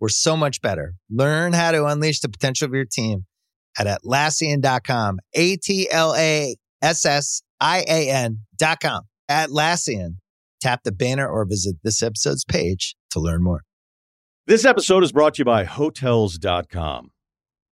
we're so much better. Learn how to unleash the potential of your team at Atlassian.com. A T L A S S I A N.com. Atlassian. Tap the banner or visit this episode's page to learn more. This episode is brought to you by Hotels.com.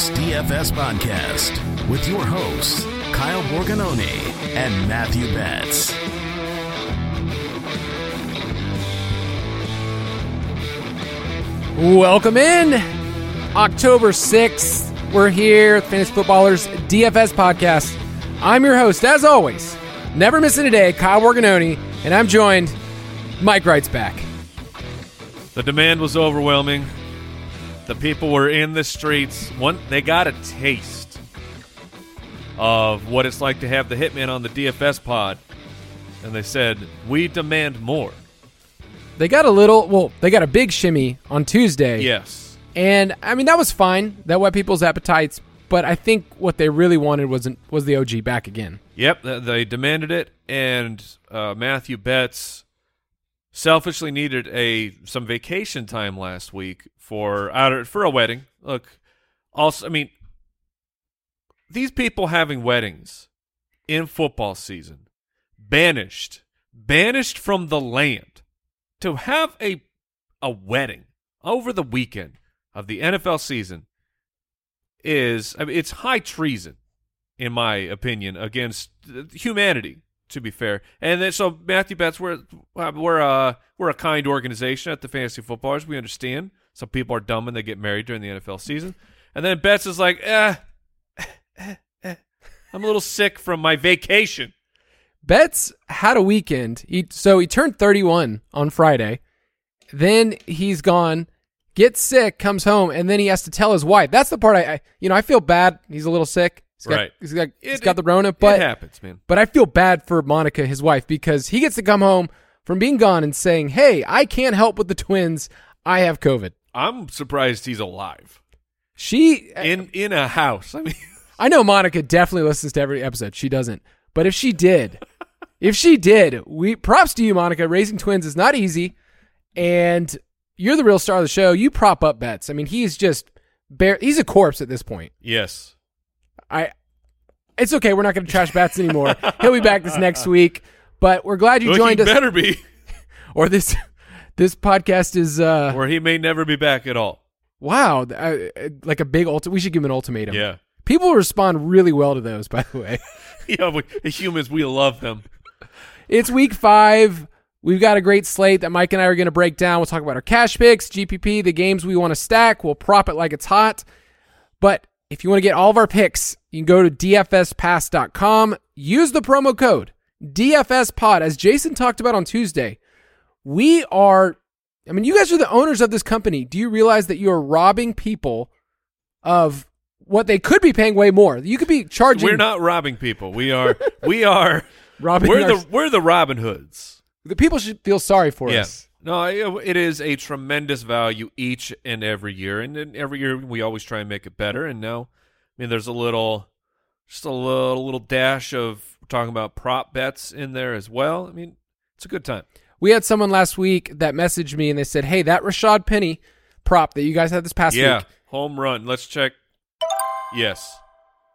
Footballers DFS Podcast with your hosts, Kyle Borgognoni and Matthew Betz. Welcome in. October 6th. We're here at Fantasy Footballers DFS Podcast. I'm your host, as always, never missing a day, Kyle Borgognoni, and I'm joined, Mike Wright's back. The demand was overwhelming. The people were in the streets. One, they got a taste of what it's like to have the hitman on the DFS pod, and they said, "We demand more." They got a little, well, they got a big shimmy on Tuesday. Yes, And I mean that was fine. That whet people's appetites, but I think what they really wanted wasn't was the OG back again. yep, they demanded it, and uh, Matthew Betz selfishly needed a some vacation time last week for out for a wedding. Look, also, I mean, these people having weddings in football season, banished, banished from the land, to have a a wedding over the weekend of the NFL season is I mean, it's high treason, in my opinion, against humanity. To be fair, and then so Matthew Betz, we're uh, we're uh we're a kind organization at the Fantasy Footballers. We understand some people are dumb and they get married during the NFL season, and then Betz is like, eh, eh, eh, I'm a little sick from my vacation. Betz had a weekend. He, so he turned 31 on Friday. Then he's gone, gets sick, comes home, and then he has to tell his wife. That's the part I, I you know, I feel bad. He's a little sick. He's got, Right. He's got, he's It- got the Rona, but it happens, man. But I feel bad for Monica, his wife, because he gets to come home from being gone and saying, "Hey, I can't help with the twins. I have COVID." I'm surprised he's alive She, uh, in in a house. I mean, I know Monica definitely listens to every episode. She doesn't, but if she did, if she did, we props to you, Monica. Raising twins is not easy, and you're the real star of the show. You prop up bets. I mean, he's just bare. He's a corpse at this point. yes, I. It's okay. We're not going to trash bats anymore. He'll be back this next week. But we're glad you joined he us. better be, Or this, this podcast is. uh or he may never be back at all. Wow, uh, uh, like a big ulti. We should give him an ultimatum. Yeah, People respond really well to those, by the way. yeah. We, humans, we love them. it's week five. We've got a great slate that Mike and I are going to break down. We'll talk about our cash picks, GPP, the games we want to stack. We'll prop it like it's hot. But if you want to get all of our picks, you can go to dfspass.com. Use the promo code DFSPod. As Jason talked about on Tuesday, we are, I mean, you guys are the owners of this company. Do you realize that you are robbing people of what they could be paying way more. You could be charging. We're not robbing people. We are. We are. robbing. we're our- the we're the Robin Hoods. the people should feel sorry for Yeah. us. No, it is a tremendous value each and every year, and then every year we always try and make it better. And now, I mean, there's a little, just a little, little dash of talking about prop bets in there as well. I mean, it's a good time. We had someone last week that messaged me and they said, "Hey, that Rashad Penny prop that you guys had this past yeah, week, home run. Let's check. Yes,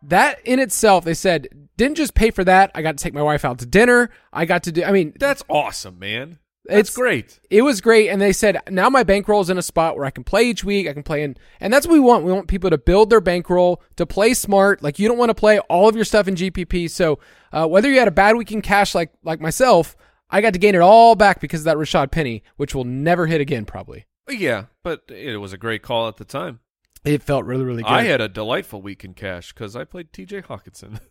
that in itself, they said, didn't just pay for that. I got to take my wife out to dinner. I got to do. I mean, that's awesome, man. That's It's- great. it was great and they said now my bankroll is in a spot where i can play each week i can play in and that's what we want we want people to build their bankroll to play smart like you don't want to play all of your stuff in gpp so uh, whether you had a bad week in cash like like myself i got to gain it all back because of that rashad penny which will never hit again probably Yeah, but it was a great call at the time. it felt really really good I had a delightful week in cash because I played T.J. Hockenson.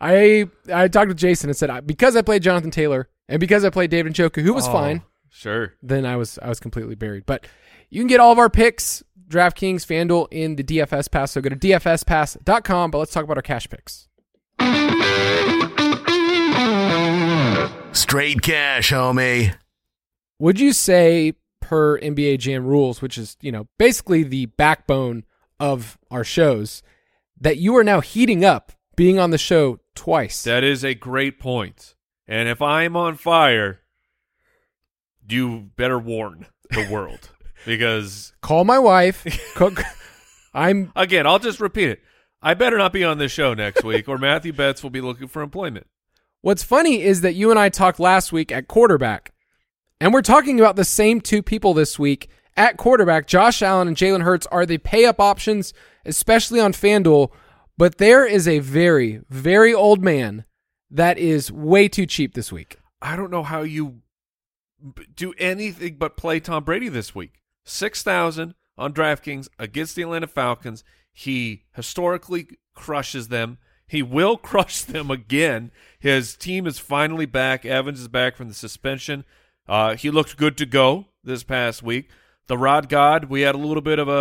i i talked with jason and said I- because i played jonathan taylor and because i played david Njoku, who was Oh, fine Sure. then I was I was completely buried. But you can get all of our picks, DraftKings, FanDuel in the DFS Pass. So go to dfspass.com. But let's talk about our cash picks. Straight cash, homie. Would you say per NBA Jam rules, which is you know basically the backbone of our shows, that you are now heating up being on the show twice? That is a great point. And if I'm on fire, you better warn the world because Call my wife. Cook. I'm again, I'll just repeat it. I better not be on this show next week, or Matthew Betts will be looking for employment. What's funny is that you and I talked last week at quarterback, and we're talking about the same two people this week at quarterback. Josh Allen and Jalen Hurts are the pay up options, especially on FanDuel. But there is a very, very old man that is way too cheap this week. I don't know how you do anything but play Tom Brady this week. Six thousand on DraftKings against the Atlanta Falcons. He historically crushes them. He will crush them again. His team is finally back. Evans is back from the suspension. Uh, he looked good to go this past week. The Rod God, we had a little bit of a,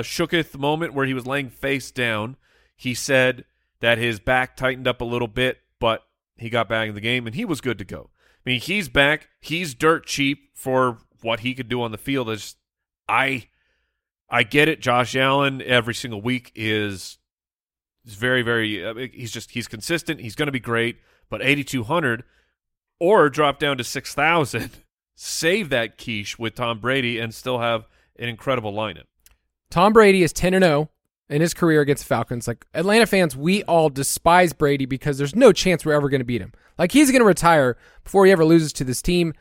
a shooketh moment where he was laying face down. He said that his back tightened up a little bit, but he got back in the game and he was good to go. I mean, he's back. He's dirt cheap for what he could do on the field. It's, I, I get it. Josh Allen every single week is is very, very. Mean, he's just he's consistent. He's going to be great. But eighty two hundred, or drop down to six thousand, save that quiche with Tom Brady and still have an incredible lineup. Tom Brady is 10 and 0 in his career against the Falcons. Like Atlanta fans, we all despise Brady because there's no chance we're ever going to beat him. Like he's going to retire before he ever loses to this team.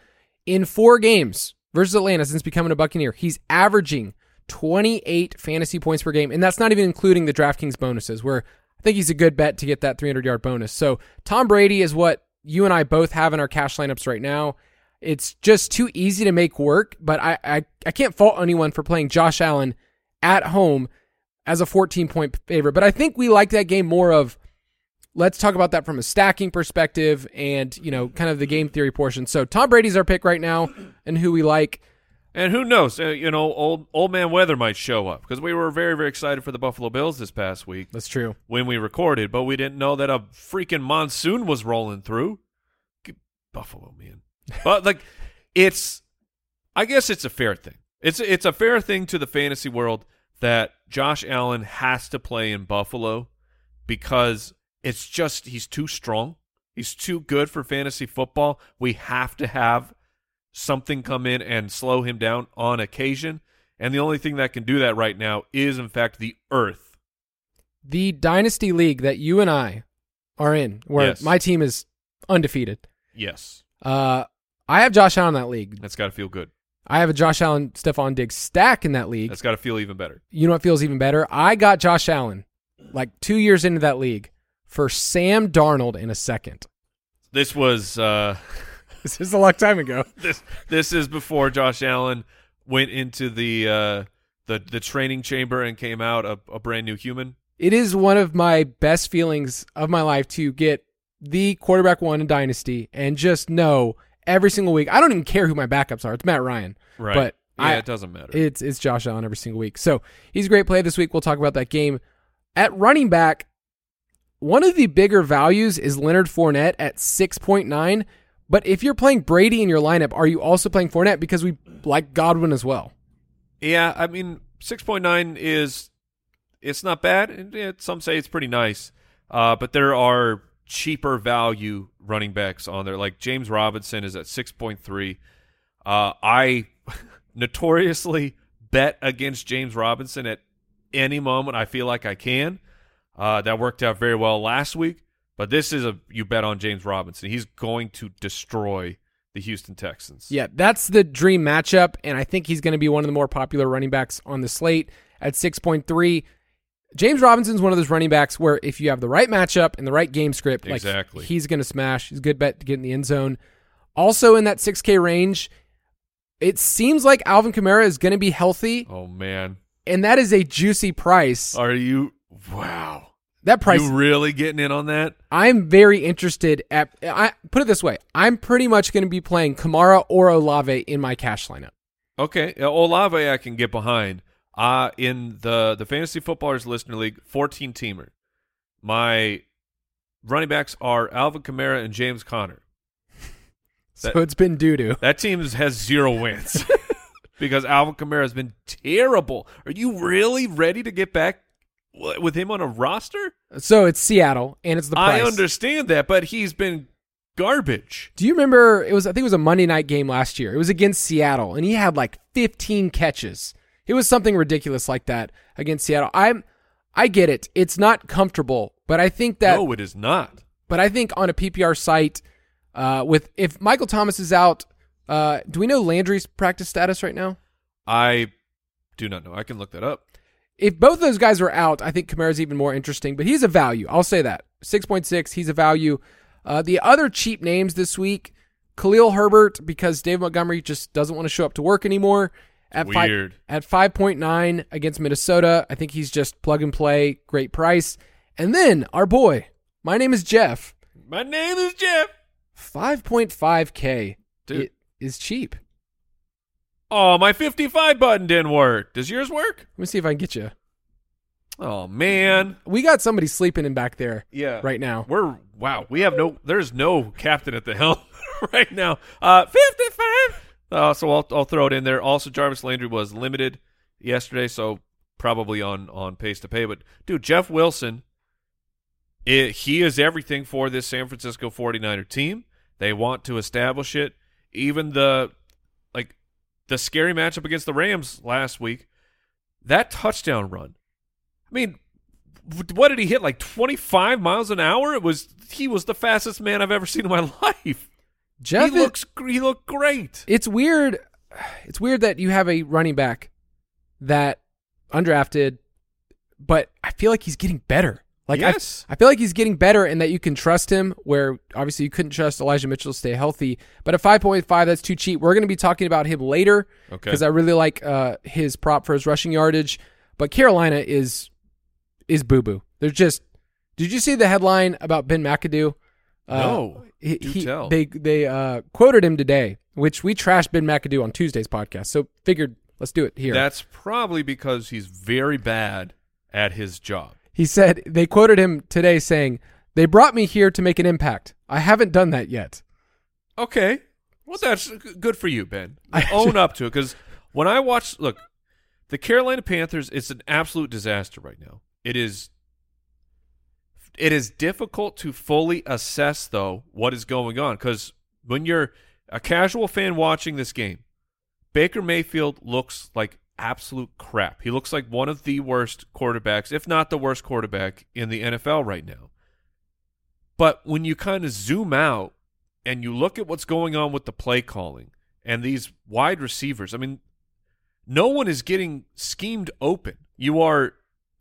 In four games versus Atlanta since becoming a Buccaneer, he's averaging 28 fantasy points per game, and that's not even including the DraftKings bonuses, where I think he's a good bet to get that 300 yard bonus. So Tom Brady is what you and I both have in our cash lineups right now. It's just too easy to make work, but I, I, I can't fault anyone for playing Josh Allen at home as a 14 point favorite. But I think we like that game more of let's talk about that from a stacking perspective and, you know, kind of the game theory portion. So Tom Brady's our pick right now and who we like. And who knows? Uh, you know, old old man weather might show up because we were very very excited for the Buffalo Bills this past week That's true. when we recorded, but we didn't know that a freaking monsoon was rolling through. Buffalo, man. But like, it's. I guess it's a fair thing. It's it's a fair thing to the fantasy world that Josh Allen has to play in Buffalo because it's just he's too strong. He's too good for fantasy football. We have to have something come in and slow him down on occasion. And the only thing that can do that right now is, in fact, the earth. The Dynasty League that you and I are in, where Yes. my team is undefeated. Yes. Uh, I have Josh Allen in that league. That's got to feel good. I have a Josh Allen, Stefon Diggs stack in that league. That's got to feel even better. you know what feels even better? I got Josh Allen like two years into that league for Sam Darnold in a second. This was uh, This is a long time ago. this this is before Josh Allen went into the uh, the the training chamber and came out a, a brand new human. It is one of my best feelings of my life to get the quarterback one in Dynasty and just know every single week. I don't even care who my backups are. It's Matt Ryan. Right. But yeah, I, it doesn't matter. It's it's Josh Allen every single week. So he's a great play this week. We'll talk about that game At running back, one of the bigger values is Leonard Fournette at 6.9. But if you're playing Brady in your lineup, are you also playing Fournette? Because we like Godwin as well. Yeah, I mean, six point nine is it's not bad. it- some say it's pretty nice, uh, but there are cheaper value running backs on there. Like James Robinson is at six point three. Uh, I notoriously bet against James Robinson at any moment I feel like I can. Uh, that worked out very well last week, but this is a you bet on James Robinson. He's going to destroy the Houston Texans. Yeah, that's the dream matchup, and I think he's going to be one of the more popular running backs on the slate at 6.3. James Robinson's one of those running backs where if you have the right matchup and the right game script, like Exactly. he's going to smash. He's a good bet to get in the end zone. Also in that 6K range, it seems like Alvin Kamara is going to be healthy, Oh man, and that is a juicy price. are you? Wow. That price, You really getting in on that? I'm very interested at. I put it this way: I'm pretty much going to be playing Kamara or Olave in my cash lineup. Okay, Olave I can get behind. Uh in the the fantasy footballers listener league, 14 teamer. My running backs are Alvin Kamara and James Conner. So it's been doo doo. That team has zero wins because Alvin Kamara has been terrible. Are you really ready to get back with him on a roster? So it's Seattle, and it's the price. I understand that, but he's been garbage. Do you remember? It was I think it was a Monday night game last year. It was against Seattle, and he had like 15 catches. It was something ridiculous like that against Seattle. I'm, I get it. It's not comfortable, but I think that. no, it is not. But I think on a PPR site, uh, with if Michael Thomas is out, uh, do we know Landry's practice status right now? I do not know. I can look that up. If both of those guys are out, I think Kamara's even more interesting. But he's a value. I'll say that six point six. He's a value. Uh, the other cheap names this week: Khalil Herbert, because Dave Montgomery just doesn't want to show up to work anymore. At Weird. five at five point nine against Minnesota, I think he's just plug and play, great price. And then our boy, my name is Jeff, My name is Jeff. five point five k. Dude. Is cheap. Oh, my 55 button didn't work. Does yours work? Let me see if I can get you. Oh man. We got somebody sleeping in back there Yeah. right now. We're wow. We have no. There's no captain at the helm right now. Uh, 55. Uh, so I'll I'll throw it in there. Also, Jarvis Landry was limited yesterday, so probably on on pace to pay. But dude, Jeff Wilson, it, he is everything for this San Francisco 49er team. They want to establish it. Even the like the scary matchup against the Rams last week, that touchdown run. I mean, what did he hit? Like 25 miles an hour? It was he was the fastest man I've ever seen in my life. Jeff he looks he looked great. it's weird. It's weird that you have a running back that undrafted, but I feel like he's getting better. Like I- Yes. I, feel like he's getting better, and that you can trust him. Where obviously you couldn't trust Elijah Mitchell to stay healthy, but at five point five, that's too cheap. We're going to be talking about him later Okay. because I really like uh, his prop for his rushing yardage. But Carolina is is boo boo. They're just. Did you see the headline about Ben McAdoo? No. he, he- tell. They they uh, quoted him today, which we trashed Ben McAdoo on Tuesday's podcast. So figured let's do it here. That's probably because he's very bad at his job. he said they quoted him today saying, "They brought me here to make an impact. I haven't done that yet." Okay. Well, that's good for you, Ben. I- Own up to it because when I watch, look, the Carolina Panthers, it's an absolute disaster right now. It is. It is difficult to fully assess though what is going on because when you're a casual fan watching this game, Baker Mayfield looks like absolute crap. He looks like one of the worst quarterbacks, if not the worst quarterback in the NFL right now. But when you kind of zoom out and you look at what's going on with the play calling and these wide receivers, I mean, no one is getting schemed open. You are,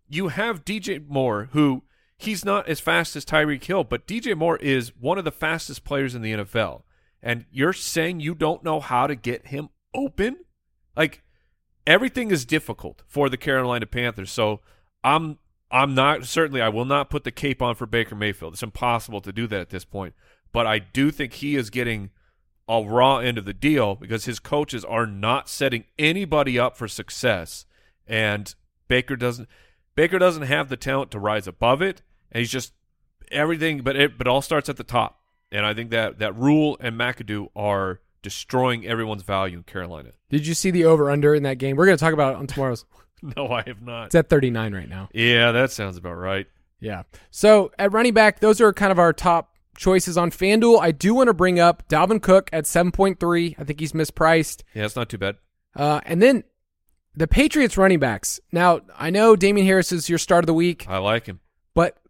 you have DJ Moore, who he's not as fast as Tyreek Hill, but DJ Moore is one of the fastest players in the NFL. And you're saying you don't know how to get him open? Like, everything is difficult for the Carolina Panthers. So I'm I'm not certainly I will not put the cape on for Baker Mayfield. It's impossible to do that at this point. But I do think he is getting a raw end of the deal because his coaches are not setting anybody up for success. And Baker doesn't Baker doesn't have the talent to rise above it, and he's just everything. But it but all starts at the top, and I think that that Rhule and McAdoo are destroying everyone's value in Carolina. Did you see the over under in that game? We're going to talk about it on tomorrow's. No, I have not. It's at 39 right now. Yeah, that sounds about right. Yeah. So at running back, those are kind of our top choices on FanDuel. I do want to bring up Dalvin Cook at 7.3. I think he's mispriced. Yeah, it's not too bad. Uh, and then the Patriots running backs. Now, I know Damien Harris is your start of the week, I like him.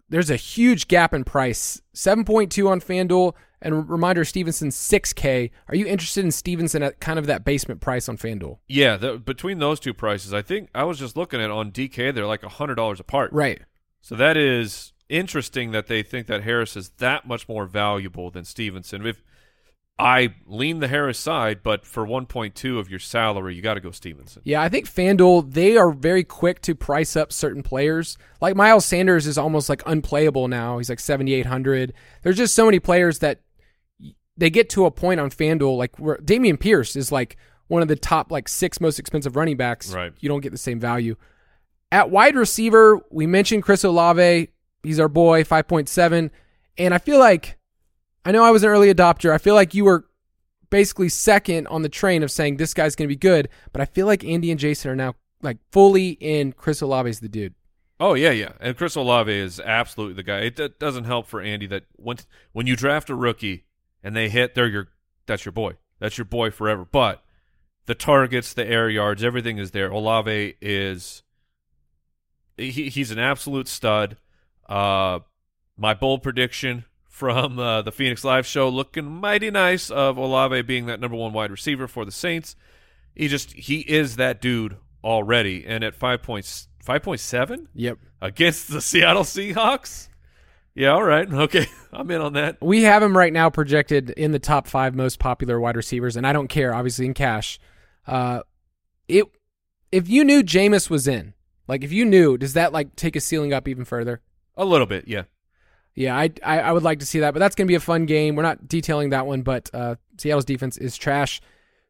There's a huge gap in price. 7.2 on FanDuel. And reminder, Stevenson 6K. Are you interested in Stevenson at kind of that basement price on FanDuel? Yeah, the, between those two prices, I think I was just looking at on DK, they're like hundred dollars apart. Right. So that is interesting that they think that Harris is that much more valuable than Stevenson. If I lean the Harris side, but for 1.2 of your salary, you got to go Stevenson. Yeah, I think FanDuel, they are very quick to price up certain players. Like Miles Sanders is almost like unplayable now. He's like 7,800. There's just so many players that they get to a point on FanDuel, like where Dameon Pierce is like one of the top like six most expensive running backs. Right. You don't get the same value. At wide receiver, we mentioned Chris Olave. He's our boy, 5.7. And I feel like, I know I was an early adopter. I feel like you were basically second on the train of saying this guy's going to be good, but I feel like Andy and Jason are now like fully in Chris Olave's the dude. Oh yeah, yeah. And Chris Olave is absolutely the guy. It d- doesn't help for Andy that when when you draft a rookie and they hit, they're your that's your boy. That's your boy forever. But the targets, the air yards, everything is there. Olave is he, he's an absolute stud. Uh, my bold prediction from uh, the Phoenix Live show looking mighty nice of Olave being that number one wide receiver for the Saints. He just he is that dude already, and at five points five point seven Yep. against the Seattle Seahawks. Yeah, all right, okay, I'm in on that. We have him right now projected in the top five most popular wide receivers, and I don't care, obviously in cash. Uh, it if you knew Jameis was in, like if you knew, does that like take his ceiling up even further? A little bit, yeah. Yeah, I, I I would like to see that, but that's going to be a fun game. We're not detailing that one, but uh, Seattle's defense is trash.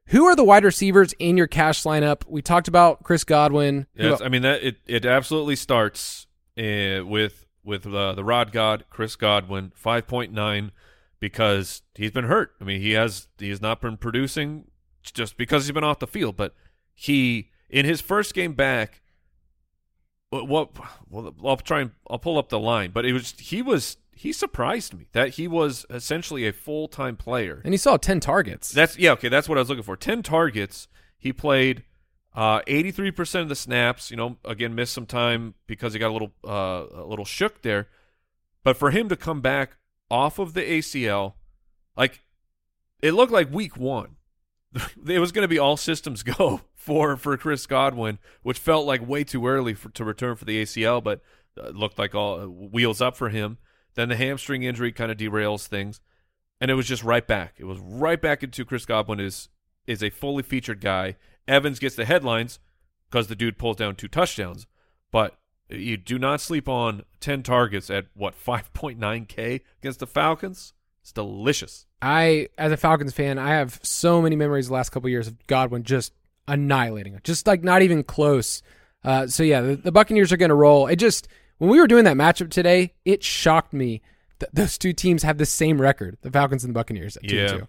Who are the wide receivers in your cash lineup? We talked about Chris Godwin. Yes, I mean that it, it absolutely starts uh, with with uh, the Rod God Chris Godwin five point nine because he's been hurt. I mean he has he has not been producing just because he's been off the field, but he in his first game back. What, what well I'll try and I'll pull up the line, but it was he was he surprised me that he was essentially a full time player. and he saw ten targets. That's yeah, okay, that's what I was looking for. Ten targets. He played uh, 83% of the snaps. You know, again, missed some time because he got a little uh, a little shook there. But for him to come back off of the ACL, like it looked like week one, it was going to be all systems go for for Chris Godwin, which felt like way too early for, to return for the ACL, but uh, looked like all wheels up for him. Then the hamstring injury kind of derails things, and it was just right back. It was right back into Chris Godwin is is a fully featured guy. Evans gets the headlines because the dude pulls down two touchdowns, but you do not sleep on 10 targets at what 5.9k against the Falcons. It's delicious. I, as a Falcons fan, I have so many memories the last couple of years of Godwin just annihilating it, just like not even close. Uh, so yeah, the, the Buccaneers are going to roll. It just when we were doing that matchup today, it shocked me that those two teams have the same record, the Falcons and the Buccaneers. at two Yeah. two.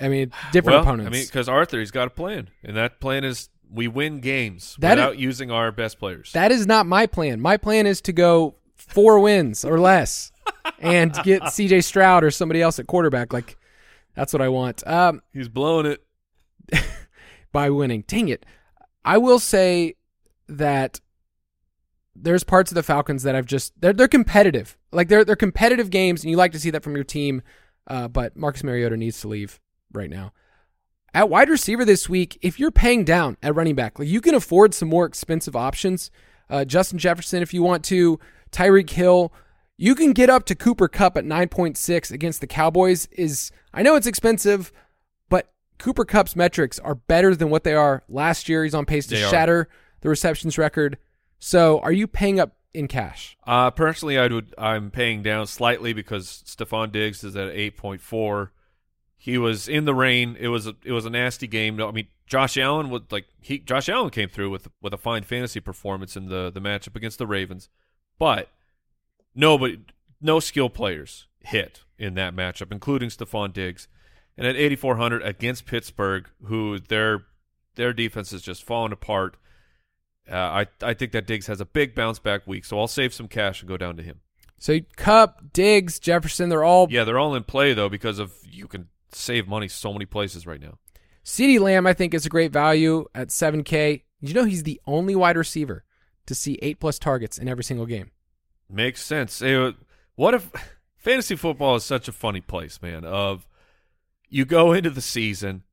I mean, different well, opponents. I mean, because Arthur, he's got a plan, and that plan is we win games That is- without using our best players. that is not my plan. My plan is to go four wins or less and get CJ Stroud or somebody else at quarterback. Like that's what I want. Um, he's blowing it. by winning. Dang it. I will say that there's parts of the Falcons that I've just they're they're competitive. Like they're they're competitive games and you like to see that from your team. Uh, but Marcus Mariota needs to leave right now. At wide receiver this week, if you're paying down at running back, like you can afford some more expensive options. Uh, Justin Jefferson, if you want to, Tyreek Hill, you can get up to Cooper Kupp at 9.6 against the Cowboys. Is I know it's expensive, but Cooper Kupp's metrics are better than what they are last year. He's on pace to They are. shatter the receptions record. So, are you paying up in cash? Uh, personally, I would. I'm paying down slightly because Stefon Diggs is at 8.4. He was in the rain. It was a, it was a nasty game. I mean, Josh Allen would like he Josh Allen came through with with a fine fantasy performance in the the matchup against the Ravens, but nobody, no skill players hit in that matchup, including Stefon Diggs. And at 8400 against Pittsburgh, who their their defense is just falling apart. Uh, I I think that Diggs has a big bounce back week, so I'll save some cash and go down to him. So Kupp, Diggs, Jefferson, they're all Yeah, they're all in play though because of you can save money so many places right now. CeeDee Lamb, I think, is a great value at 7K. You know, he's the only wide receiver to see eight plus targets in every single game. Makes sense. What if fantasy football is such a funny place, man? Of you go into the season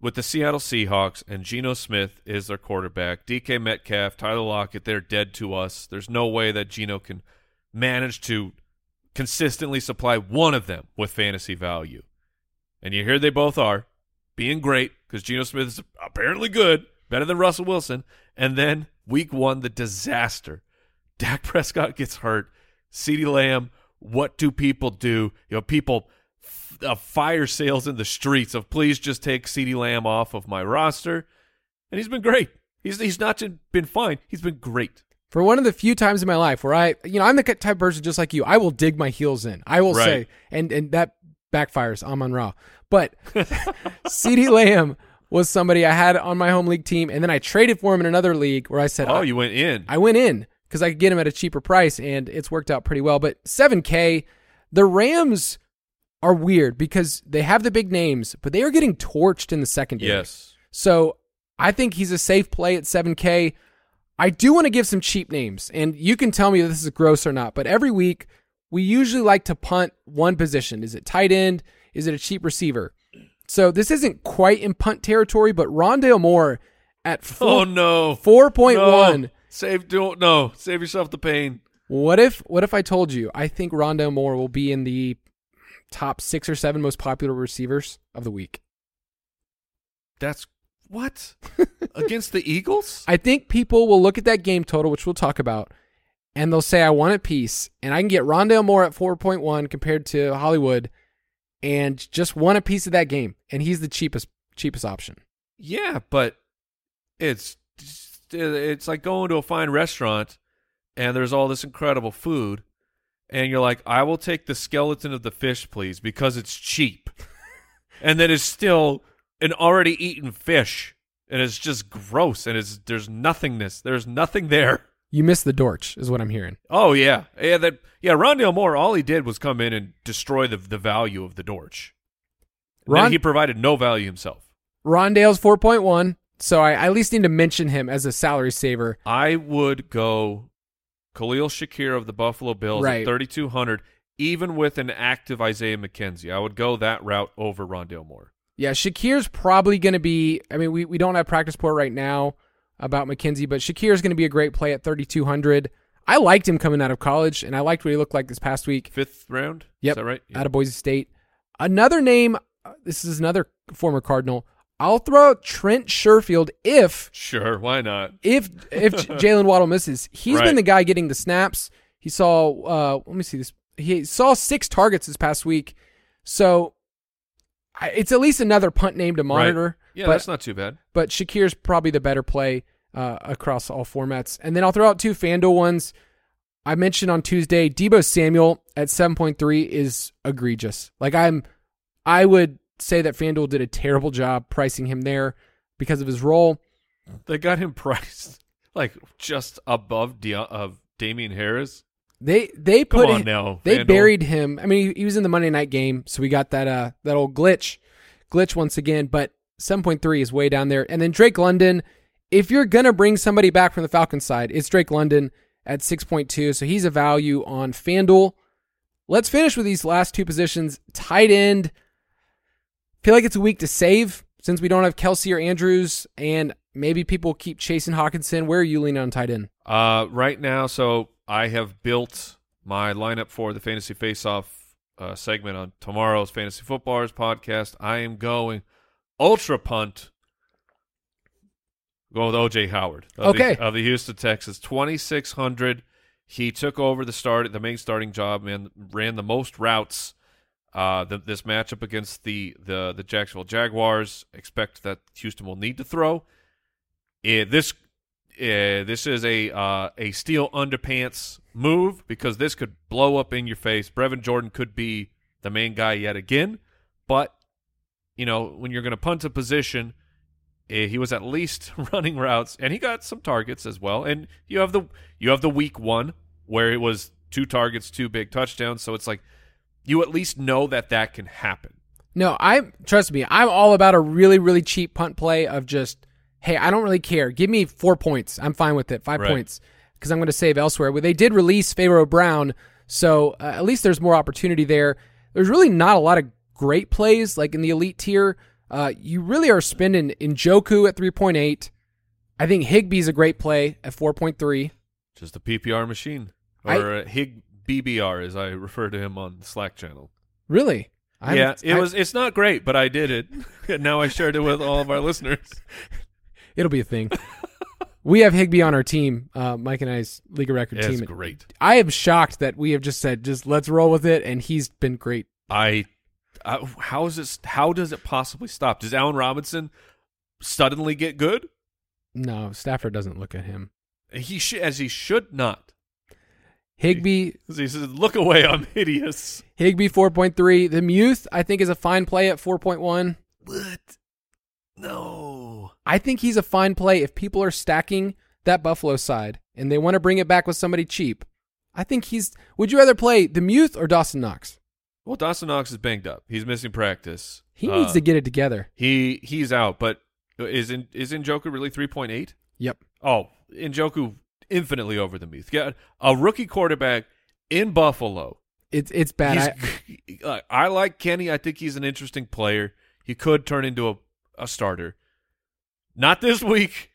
with the Seattle Seahawks and Geno Smith is their quarterback. DK Metcalf, Tyler Lockett, they're dead to us. There's no way that Geno can manage to consistently supply one of them with fantasy value. And you hear they both are being great because Geno Smith is apparently good, better than Russell Wilson. And then week one, the disaster. Dak Prescott gets hurt. CeeDee Lamb, what do people do? You know, people f- uh, fire sales in the streets of please just take CeeDee Lamb off of my roster. And he's been great. He's he's not just been fine. He's been great. For one of the few times in my life where I, you know, I'm the type of person just like you. I will dig my heels in. I will Right. say, and and that backfires. I'm on raw. But CeeDee Lamb was somebody I had on my home league team, and then I traded for him in another league where I said, Oh, I- you went in. I went in because I could get him at a cheaper price, and it's worked out pretty well. But 7K, the Rams are weird because they have the big names, but they are getting torched in the secondary. yes. So I think he's a safe play at 7K. I do want to give some cheap names, and you can tell me if this is gross or not, but every week we usually like to punt one position. Is it tight end? Is it a cheap receiver? So this isn't quite in punt territory, but Rondale Moore at oh, four, Oh no. 4.1. No. Save don't no. Save yourself the pain. What if what if I told you I think Rondale Moore will be in the top six or seven most popular receivers of the week? That's what? Against the Eagles? I think people will look at that game total, which we'll talk about, and they'll say, I want a piece, and I can get Rondale Moore at 4.1 compared to Hollywood, and just want a piece of that game. And he's the cheapest cheapest option. Yeah, but it's it's like going to a fine restaurant and there's all this incredible food and you're like, "I will take the skeleton of the fish, please, because it's cheap." and then it's still an already eaten fish and it's just gross and it's there's nothingness. There's nothing there. You missed the Dortch, is what I'm hearing. Oh yeah, yeah. That yeah. Rondale Moore, all he did was come in and destroy the the value of the Dortch. Ron- he provided no value himself. Rondale's 4.1, so I, I at least need to mention him as a salary saver. I would go Khalil Shakir of the Buffalo Bills Right. at 3,200, even with an active Isaiah McKenzie. I would go that route over Rondale Moore. Yeah, Shakir's probably going to be. I mean, we, we don't have practice report right now about McKenzie, but Shakir's going to be a great play at 3,200. I liked him coming out of college, and I liked what he looked like this past week. Fifth round? Yep, Is that right? Yeah. out of Boise State. Another name. uh, This is another former Cardinal. I'll throw out Trent Sherfield if Sure, why not? if if Jaylen Waddle misses. He's Right. been the guy getting the snaps. He saw. Uh, let me see this. He saw six targets this past week, so I, it's at least another punt name to monitor. Yeah, but that's not too bad. but Shakir's probably the better play uh, across all formats. And then I'll throw out two FanDuel ones. I mentioned on Tuesday, Deebo Samuel at 7.3 is egregious. Like I'm, I would say that FanDuel did a terrible job pricing him there because of his role. They got him priced like just above De- of Damien Harris. They they put on him- now, they FanDuel. buried him. I mean, he, he was in the Monday night game, so we got that uh that old glitch, glitch once again. But 7.3 is way down there. And then Drake London, if you're gonna bring somebody back from the Falcons side, it's Drake London at 6.2, so he's a value on FanDuel. Let's finish with these last two positions. Tight end. Feel like it's a week to save since we don't have Kelce or Andrews, and maybe people keep chasing Hockenson. Where are you leaning on tight end? Uh, right now, so I have built my lineup for the Fantasy Face-Off uh, segment on tomorrow's Fantasy Footballers podcast. I am going ultra punt. Go with OJ Howard. Of Okay. The, of the Houston Texans, twenty six hundred. He took over the start, the main starting job, and ran the most routes. Uh, the, this matchup against the, the the Jacksonville Jaguars, expect that Houston will need to throw. Eh, this eh, this is a uh, a steel underpants move because this could blow up in your face. Brevin Jordan could be the main guy yet again, but you know when you're going to punt a position, eh, he was at least running routes and he got some targets as well. And you have the you have the week one where it was two targets, two big touchdowns. So it's like you at least know that that can happen. No, I trust me. I'm all about a really, really cheap punt play of just, hey, I don't really care. Give me four points. I'm fine with it. Five Right. points because I'm going to save elsewhere. Well, they did release Pharaoh Brown, so uh, at least there's more opportunity there. There's really not a lot of great plays like in the elite tier. Uh, you really are spending Njoku at 3.8. I think Higbee's a great play at 4.3. Just a PPR machine or a Hig BBR as I refer to him on the Slack channel. Really? I'm- yeah, it I- was. It's not great, but I did it. and now I shared it with all of our listeners. It'll be a thing. we have Higbee on our team, uh, Mike and I's League of Record team. great. I am shocked that we have just said, just let's roll with it, and he's been great. I, I how is this? How does it possibly stop? Does Allen Robinson suddenly get good? No, Stafford doesn't look at him. He should, as he should not. Higbee, He says, "Look away, I'm hideous." Higbee 4.3. The Muth, I think, is a fine play at 4.1. What? No. I think he's a fine play if people are stacking that Buffalo side and they want to bring it back with somebody cheap. I think he's. Would you rather play the Muth or Dawson Knox? Well, Dawson Knox is banged up. He's missing practice. He needs Uh, to get it together. He he's out, but is in is Njoku really three point eight? Yep. Oh, Njoku infinitely over the Muth. Yeah, a rookie quarterback in Buffalo. It's it's bad. I, I like Kenny. I think he's an interesting player. He could turn into a, a starter. Not this week.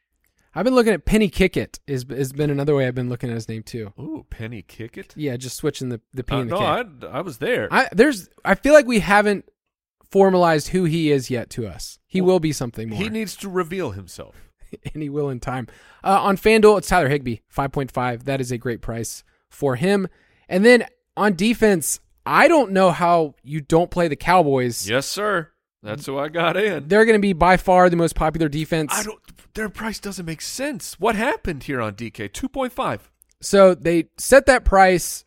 I've been looking at Penny Kickett. Is has been another way I've been looking at his name too. Ooh, Penny kick it. Yeah, just switching the the P Uh, and the no, K. I, I was there. I there's I feel like we haven't formalized who he is yet to us. He will be something more. he needs to reveal himself. and he will in time. Uh, on FanDuel, it's Tyler Higbee, 5.5. That is a great price for him. And then on defense, I don't know how you don't play the Cowboys. Yes, sir. That's who I got in. They're going to be by far the most popular defense. I don't. Their price doesn't make sense. What happened here on DK? Two point five. So they set that price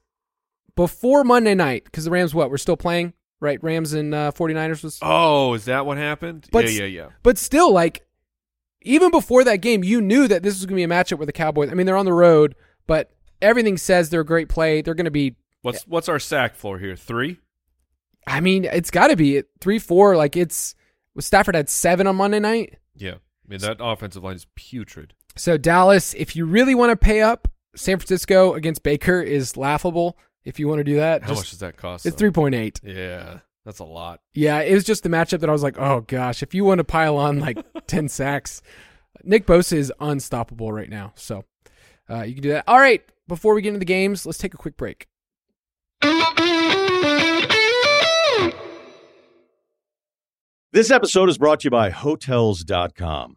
before Monday night because the Rams, what? We're still playing, right? Rams and uh, 49ers was. Oh, is that what happened? But yeah, yeah, yeah. But still, like, even before that game, you knew that this was going to be a matchup with the Cowboys. I mean, they're on the road, but everything says they're a great play. They're going to be What's what's our sack floor here? Three. I mean, it's got to be three, four. Like it's with Stafford had seven on Monday night. Yeah. I mean that offensive line is putrid. So Dallas, if you really want to pay up, San Francisco against Baker is laughable. If you want to do that, How Just- much does that cost? It's three point eight. Yeah, that's a lot. Yeah, it was just the matchup that I was like, oh gosh, if you want to pile on like ten sacks, Nick Bosa is unstoppable right now. So uh, you can do that. All right, before we get into the games, let's take a quick break. This episode is brought to you by Hotels.com.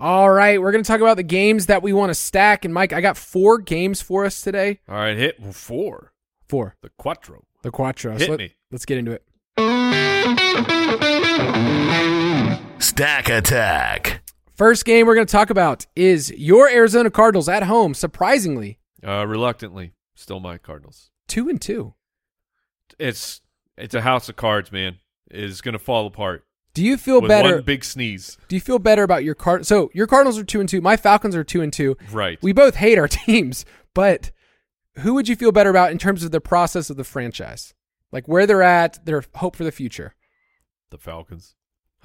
Right, we're going to talk about the games that we want to stack. And Mike, I got four games for us today. All right, hit four. Four, The Quattro. the Quattro. Hit let, me. Let's get into it. Stack Attack. First game we're going to talk about is your Arizona Cardinals at home. Surprisingly, Uh, reluctantly, still my Cardinals. two and two. It's it's a house of cards, man. It's gonna fall apart. Do you feel better? One big sneeze. do you feel better about your card? So your Cardinals are two and two. My Falcons are two and two. Right. We both hate our teams, but who would you feel better about in terms of the process of the franchise? Like where they're at, their hope for the future. the Falcons.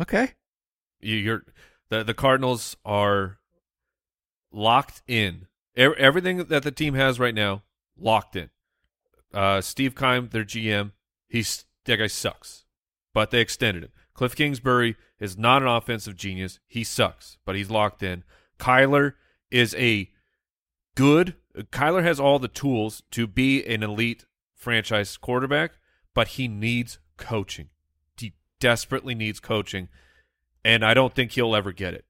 Okay. You, you're the the Cardinals are locked in. Everything that the team has right now locked in. Uh, Steve Keim, their GM, he's that guy sucks, but they extended him. Cliff Kingsbury is not an offensive genius. He sucks, but he's locked in. Kyler is a good. Kyler has all the tools to be an elite franchise quarterback, but he needs coaching. He desperately needs coaching, and I don't think he'll ever get it.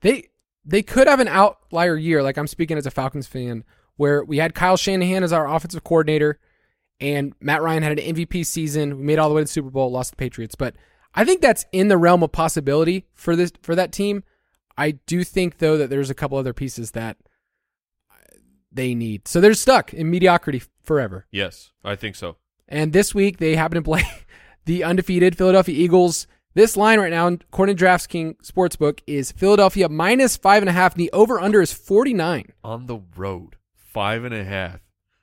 They they could have an outlier year, like I'm speaking as a Falcons fan, where we had Kyle Shanahan as our offensive coordinator and Matt Ryan had an MVP season. We made all the way to the Super Bowl, lost the Patriots. But I think that's in the realm of possibility for this for that team. I do think though that there's a couple other pieces that they need. So they're stuck in mediocrity forever. Yes, I think so. And this week they happen to play the undefeated Philadelphia Eagles. This line right now, according to DraftKings Sportsbook, is Philadelphia minus five and a half. And the over under is 49. On the road, five and a half.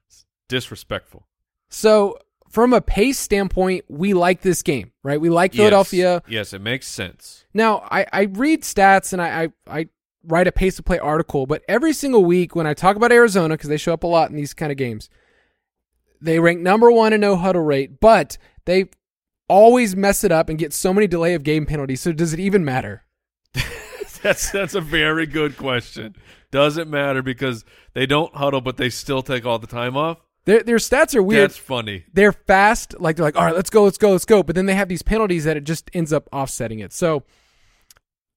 It's disrespectful. So, from a pace standpoint, we like this game, right? We like Philadelphia. Yes, it makes sense. Now, I, I read stats and I, I, I write a pace to play article, but every single week when I talk about Arizona, because they show up a lot in these kind of games, they rank number one in no huddle rate, but they always mess it up and get so many delay of game penalties. So, does it even matter? That's that's a very good question. Doesn't matter because they don't huddle, but they still take all the time off. Their, their stats are weird. That's funny. they're fast, like they're like, all right, let's go, let's go, let's go. But then they have these penalties that it just ends up offsetting it. So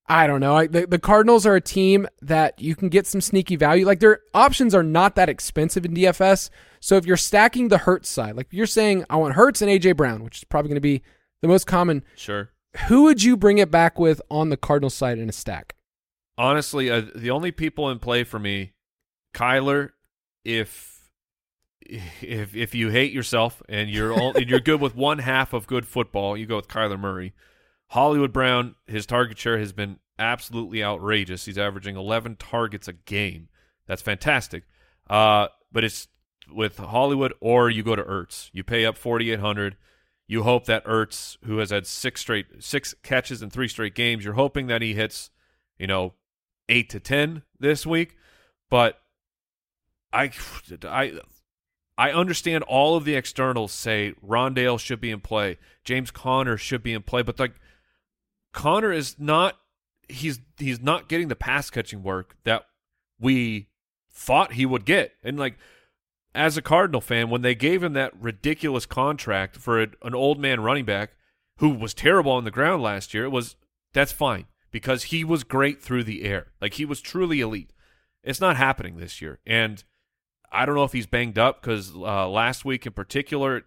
I don't know. I, the, the Cardinals are a team that you can get some sneaky value. Like their options are not that expensive in DFS. So if you're stacking the Hurts side, like you're saying, I want Hurts and AJ Brown, which is probably going to be the most common. Sure. Who would you bring it back with on the Cardinals side in a stack? Honestly, uh, the only people in play for me, Kyler, if if if you hate yourself and you're all, and you're good with one half of good football, you go with Kyler Murray. Hollywood Brown, his target share has been absolutely outrageous. He's averaging 11 targets a game. That's fantastic. Uh, but it's with Hollywood, or you go to Ertz. You pay up 4,800. You hope that Ertz, who has had six straight six catches in three straight games, you're hoping that he hits, you know, eight to ten this week. But I, I, I understand all of the externals say Rondale should be in play, James Conner should be in play, but like Conner is not he's he's not getting the pass catching work that we thought he would get. And like as a Cardinal fan, when they gave him that ridiculous contract for a, an old man running back who was terrible on the ground last year, it was that's fine because he was great through the air. Like he was truly elite. It's not happening this year. And I don't know if he's banged up because uh, last week in particular,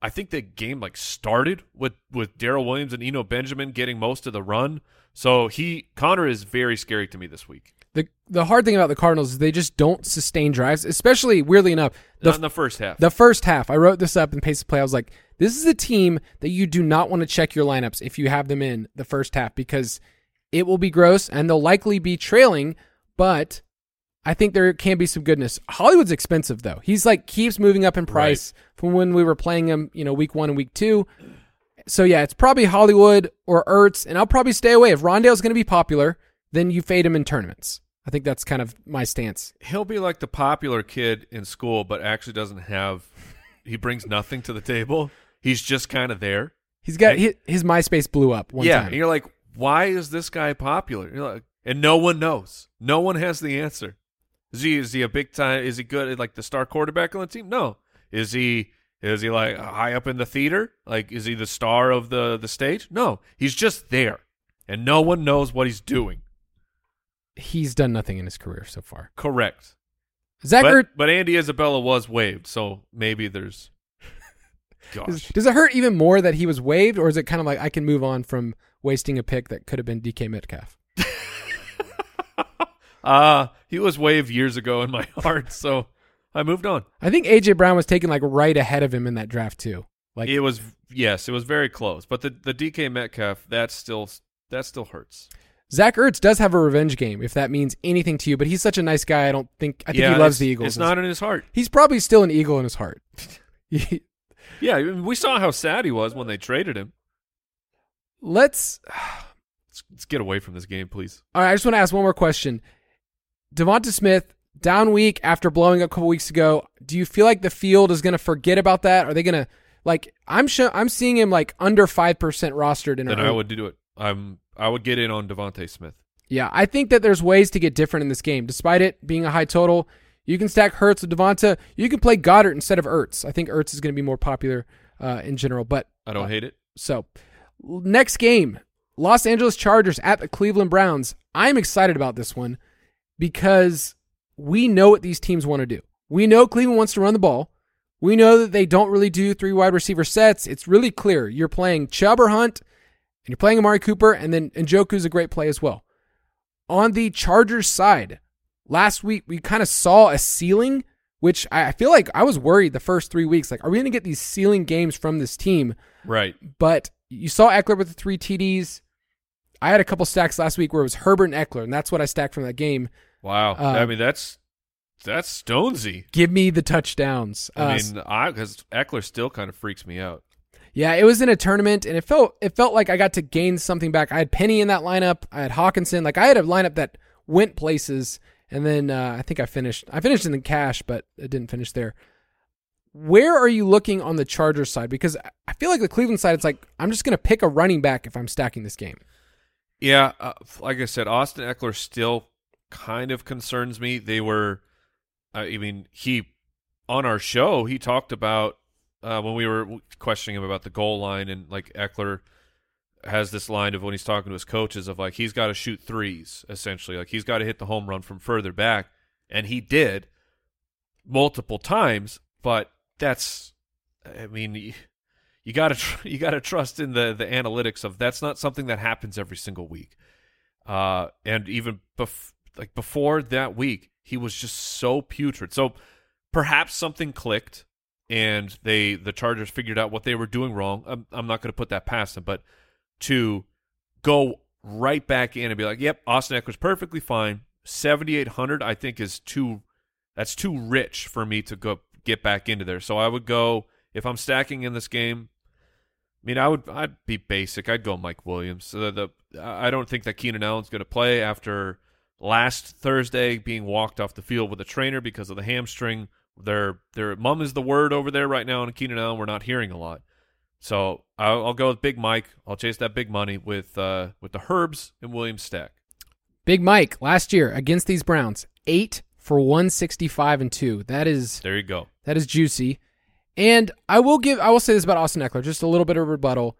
I think the game like started with with Darrel Williams and Eno Benjamin getting most of the run. So he Conner is very scary to me this week. The the hard thing about the Cardinals is they just don't sustain drives, especially weirdly enough. Not The in the first half. The first half, I wrote this up in pace of play. I was like, this is a team that you do not want to check your lineups if you have them in the first half because it will be gross and they'll likely be trailing, but I think there can be some goodness. Hollywood's expensive though. He's like keeps moving up in price from when we were playing him, you know, week one and week two. So yeah, it's probably Hollywood or Ertz, and I'll probably stay away. If Rondale's going to be popular, then you fade him in tournaments. I think that's kind of my stance. He'll be like the popular kid in school, but actually doesn't have. He brings nothing to the table. He's just kind of there. He's got his, his MySpace blew up one yeah, time. and you're like, why is this guy popular? You're like, and no one knows. No one has the answer. Is he is he a big time? Is he good at like the star quarterback on the team? No. Is he is he like high up in the theater? Like is he the star of the the stage? No. He's just there, and no one knows what he's doing. he's done nothing in his career so far. Correct. Zach but, but Andy Isabella was waived, so maybe there's. does, does it hurt even more that he was waived, or is it kind of like I can move on from wasting a pick that could have been DK Metcalf? uh he was waived years ago in my heart, so I moved on. I think AJ Brown was taken like right ahead of him in that draft too. Like it was yes, it was very close, but the the DK Metcalf that still that still hurts. Zach Ertz does have a revenge game, if that means anything to you. But he's such a nice guy. I don't think I think yeah, he loves the Eagles. It's not in his heart. He's probably still an Eagle in his heart. Yeah, I mean, we saw how sad he was when they traded him. Let's. Let's, let's get away from this game, please. All right, I just want to ask one more question. Devonta Smith down week after blowing up a couple weeks ago. Do you feel like the field is going to forget about that? Are they going to like? I'm sure I'm seeing him like under five percent rostered in. Then I would do it. I'm I would get in on Devonta Smith. Yeah, I think that there's ways to get different in this game. Despite it being a high total, you can stack Hurts with Devonta. You can play Goddard instead of Ertz. I think Ertz is going to be more popular uh, in general. But I don't hate it. so, next game, Los Angeles Chargers at the Cleveland Browns. I'm excited about this one because we know what these teams want to do. We know Cleveland wants to run the ball. We know that they don't really do three wide receiver sets. It's really clear. You're playing Chubb or Hunt, and you're playing Amari Cooper, and then Njoku's a great play as well. On the Chargers side, last week we kind of saw a ceiling, which I feel like I was worried the first three weeks. Like, are we going to get these ceiling games from this team? Right. But you saw Ekeler with the three TDs. I had a couple stacks last week where it was Herbert and Ekeler, and that's what I stacked from that game. Wow. Uh, I mean, that's that's Stonesy. Give me the touchdowns. I Uh, mean, I because Ekeler still kind of freaks me out. yeah, it was in a tournament, and it felt it felt like I got to gain something back. I had Penny in that lineup. I had Hockenson. Like I had a lineup that went places, and then uh, I think I finished. I finished in the cash, but it didn't finish there. Where are you looking on the Chargers side? Because I feel like the Cleveland side, it's like I'm just going to pick a running back if I'm stacking this game. Yeah, uh, like I said, Austin Ekeler still kind of concerns me. They were, I mean, he on our show he talked about uh, when we were questioning him about the goal line and like Ekeler has this line of when he's talking to his coaches of like he's got to shoot threes essentially, like he's got to hit the home run from further back, and he did multiple times, but that's, I mean. y- you gotta tr- you gotta trust in the the analytics of that's not something that happens every single week. Uh, and even bef- like before that week, he was just so putrid. So perhaps something clicked, and they the Chargers figured out what they were doing wrong. I'm, I'm not going to put that past them, but to go right back in and be like, "Yep, Austin Ekeler's perfectly fine." Seventy eight hundred, I think, is too that's too rich for me to go get back into there. So I would go if I'm stacking in this game. I mean, I would I'd be basic. I'd go Mike Williams. So the, the I don't think that Keenan Allen's going to play after last Thursday being walked off the field with a trainer because of the hamstring. Their their mum is the word over there right now, and Keenan Allen we're not hearing a lot. So I'll, I'll go with Big Mike. I'll chase that big money with uh, with the Herbs and Williams stack. Big Mike last year against these Browns, eight for 165 and two. That is There you go. that is juicy. And I will give I will say this about Austin Ekeler, just a little bit of rebuttal.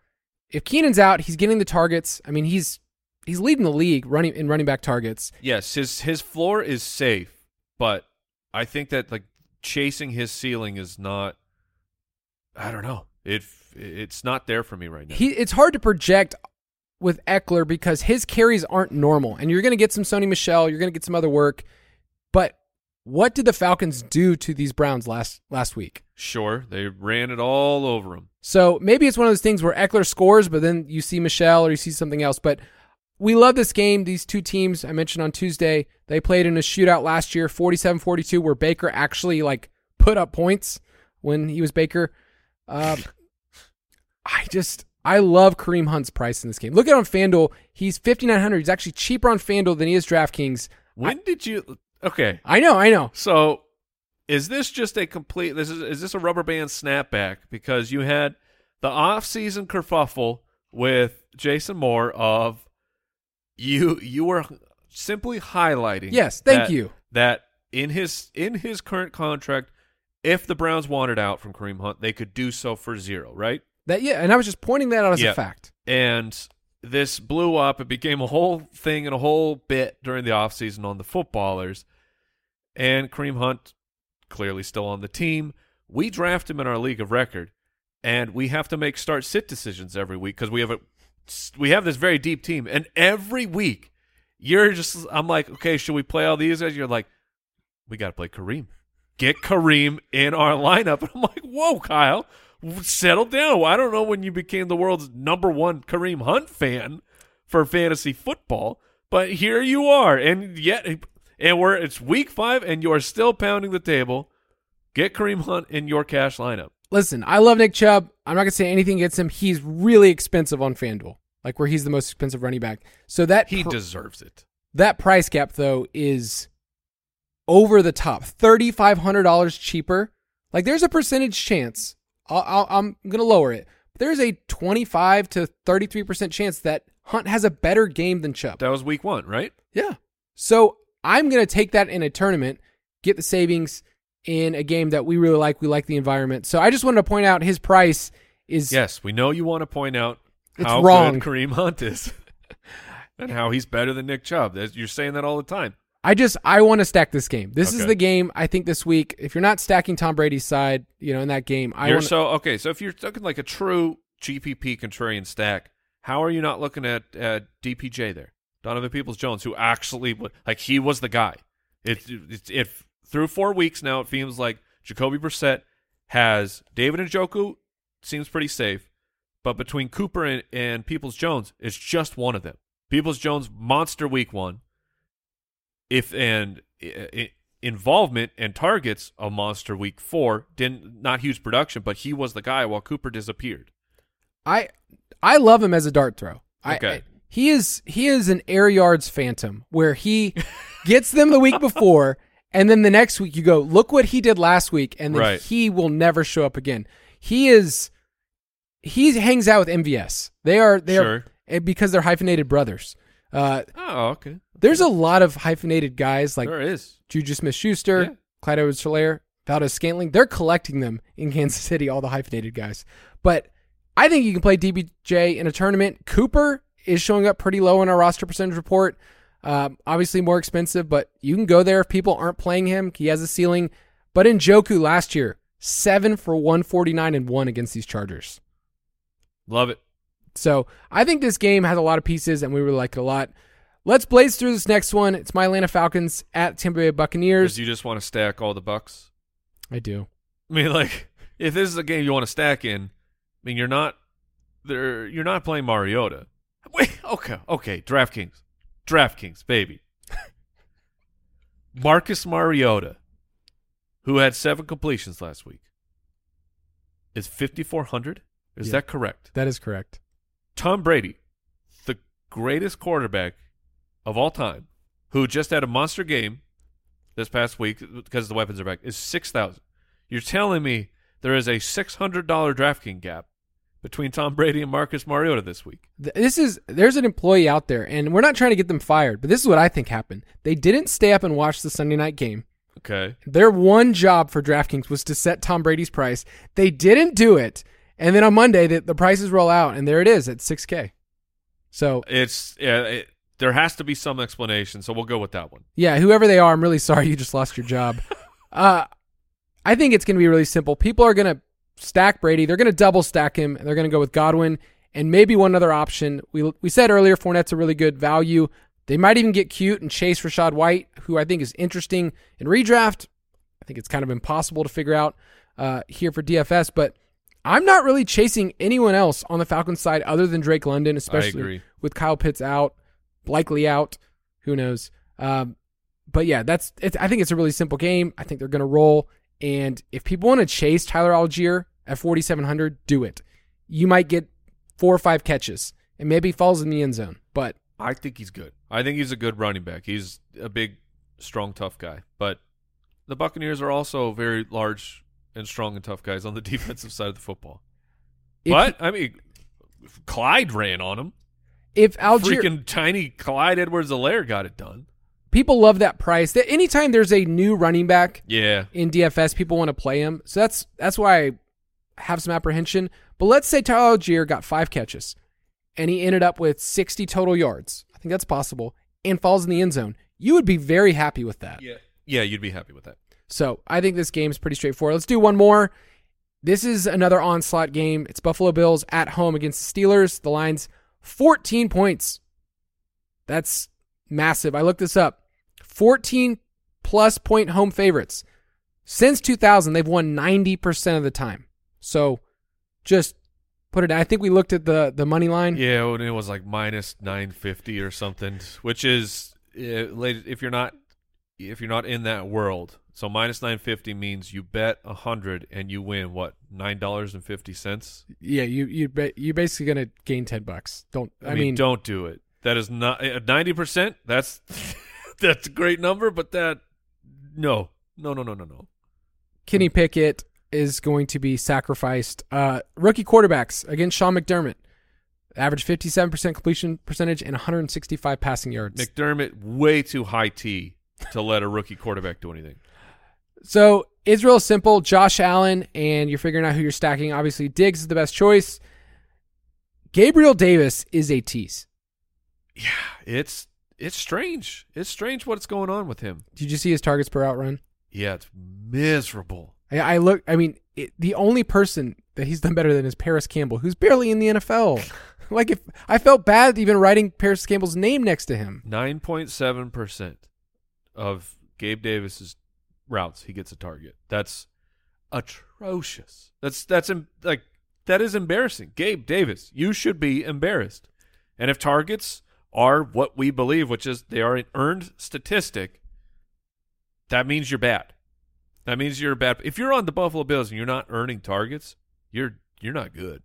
If Keenan's out, he's getting the targets. I mean, he's he's leading the league running in running back targets. Yes, his his floor is safe, but I think that like chasing his ceiling is not. I don't know. It it's not there for me right now. He it's hard to project with Ekeler because his carries aren't normal, and you're going to get some Sony Michel, you're going to get some other work. But what did the Falcons do to these Browns last last week? sure, they ran it all over him. So maybe it's one of those things where Ekeler scores, but then you see Michel or you see something else. But we love this game. These two teams I mentioned on Tuesday, they played in a shootout last year, 47-42, where Baker actually like put up points when he was Baker. Um, I just I love Kareem Hunt's price in this game. Look at on FanDuel, he's 5900. He's actually cheaper on FanDuel than he is DraftKings. When did you? Okay, I know, I know. so is this just a complete? This is is this a rubber band snapback because you had the off season kerfuffle with Jason Moore of you you were simply highlighting. Yes, thank that- you. That in his in his current contract, if the Browns wanted out from Kareem Hunt, they could do so for zero, right? That yeah, and I was just pointing that out as Yeah. a fact. And this blew up. It became a whole thing and a whole bit during the offseason on the footballers. And Kareem Hunt clearly still on the team. We draft him in our league of record, and we have to make start sit decisions every week because we have a we have this very deep team, and every week you're just I'm like, okay, should we play all these guys? You're like, we got to play Kareem. Get Kareem in our lineup. And I'm like, whoa, Kyle, settle down. I don't know when you became the world's number one Kareem Hunt fan for fantasy football, but here you are, and yet, and we're it's week five, and you are still pounding the table. Get Kareem Hunt in your cash lineup. Listen, I love Nick Chubb. I'm not gonna say anything against him. He's really expensive on FanDuel, like where he's the most expensive running back. So that He pr- deserves it. that price gap though is over the top, thirty five hundred dollars cheaper. Like there's a percentage chance. I'll, I'll, I'm gonna lower it. There's a twenty five to thirty three percent chance that Hunt has a better game than Chubb. That was week one, right? Yeah. So I'm gonna take that in a tournament, get the savings in a game that we really like. We like the environment. So I just wanted to point out his price is Yes, we know you want to point out It's how wrong. good Kareem Hunt is, and how he's better than Nick Chubb. You're saying that all the time. I just I want to stack this game. This is the game I think this week. If you're not stacking Tom Brady's side, you know, in that game, I you're want so okay. So if you're looking like a true GPP contrarian stack, how are you not looking at at DPJ there, Donovan Peoples Jones, who actually like he was the guy. It, it it through four weeks now. It seems like Jacoby Brissett has David and Njoku seems pretty safe, but between Cooper and, and Peoples Jones, it's just one of them. Peoples Jones monster week one. If and i- i- involvement and targets a monster week four didn't not huge production, but he was the guy while Cooper disappeared. I I love him as a dart throw. I- Okay. I, he is he is an air yards phantom where he gets them the week before and then the next week you go look what he did last week and then Right. he will never show up again. He is he hangs out with MVS. They are they Sure. are eh, because they're hyphenated brothers. Uh, Oh, okay. there's a lot of hyphenated guys like there is. Juju Smith Schuster, Yeah. Clyde Edwards Helaire, Valdes Scantling. They're collecting them in Kansas City, all the hyphenated guys. But I think you can play DPJ in a tournament. Cooper is showing up pretty low in our roster percentage report. Um, obviously more expensive, but you can go there if people aren't playing him. He has a ceiling. But Njoku last year, seven for 149 and one against these Chargers. Love it. So I think this game has a lot of pieces, and we really like it a lot. Let's blaze through this next one. It's my Atlanta Falcons at Tampa Bay Buccaneers. You just want to stack all the bucks. I do. I mean, like, if this is a game you want to stack in, I mean, you're not there. You're not playing Mariota. Wait, okay, okay. DraftKings, DraftKings, baby. Marcus Mariota, who had seven completions last week, is 5400. Is Yeah. that correct? That is correct. Tom Brady, the greatest quarterback of all time, who just had a monster game this past week because the weapons are back, is six thousand. You're telling me there is a six hundred dollar DraftKings gap between Tom Brady and Marcus Mariota this week? This is there's an employee out there, and we're not trying to get them fired, but this is what I think happened. They didn't stay up and watch the Sunday night game. Okay, Their one job for DraftKings was to set Tom Brady's price. They didn't do it, and then on Monday the, the prices roll out, and there it is at six K. So it's yeah. It, there has to be some explanation, so we'll go with that one. yeah, whoever they are, I'm really sorry you just lost your job. uh, I think it's going to be really simple. People are going to stack Brady. They're going to double stack him. And they're going to go with Godwin and maybe one other option. We we said earlier Fournette's a really good value. They might even get cute and chase Rachaad White, who I think is interesting in redraft. I think it's kind of impossible to figure out uh, here for DFS, but I'm not really chasing anyone else on the Falcons side other than Drake London, especially with Kyle Pitts out, likely out. Who knows? Um, but yeah, that's. It's, I think it's a really simple game. I think they're going to roll. And if people want to chase Tyler Allgeier at 4,700, do it. You might get four or five catches, and maybe falls in the end zone. But I think he's good. I think he's a good running back. He's a big, strong, tough guy. But the Buccaneers are also very large and strong and tough guys on the defensive side of the football. if, But I mean, Clyde ran on him. if Allgeier, Freaking tiny Clyde Edwards-Helaire got it done. people love that price. That anytime there's a new running back Yeah, in DFS, people want to play him. So that's that's why I have some apprehension. But let's say Tyler Allgeier got five catches, and he ended up with 60 total yards. I think that's possible, and falls in the end zone. You would be very happy with that. Yeah. Yeah, you'd be happy with that. So I think this game's pretty straightforward. Let's do one more. This is another onslaught game. It's Buffalo Bills at home against the Steelers. The line's 14 points. That's massive. I looked this up. 14 plus point home favorites. Since 2000, they've won 90% of the time. So just put it I think we looked at the the money line. Yeah, and it was like minus 950 or something, which is uh, if you're not if you're not in that world. So minus 950 means you bet a 100 and you win what? $9.50? Yeah, you you ba- you're basically going to gain 10 bucks. Don't I, mean, don't do it. That is not uh, 90%. That's that's a great number, but that no. No, no, no, no, no. Kenny Pickett is going to be sacrificed. Uh, rookie quarterbacks against Sean McDermott. Average 57% completion percentage and 165 passing yards. McDermott way too high T to let a rookie quarterback do anything. So it's real simple. Josh Allen, and you're figuring out who you're stacking. Obviously, Diggs is the best choice. Gabriel Davis is a tease. Yeah, it's it's strange. It's strange what's going on with him. Did you see his targets per out run? Yeah, it's miserable. I, I look. I mean, it, the only person that he's done better than is Parris Campbell, who's barely in the NFL. like if I felt bad even writing Parris Campbell's name next to him. Nine point seven percent of Gabe Davis's routes he gets a target. That's atrocious. That's that's like that is embarrassing. Gabe Davis, you should be embarrassed. And if targets are what we believe, which is they are an earned statistic, that means you're bad. That means you're a bad. If you're on the Buffalo Bills and you're not earning targets, you're you're not good.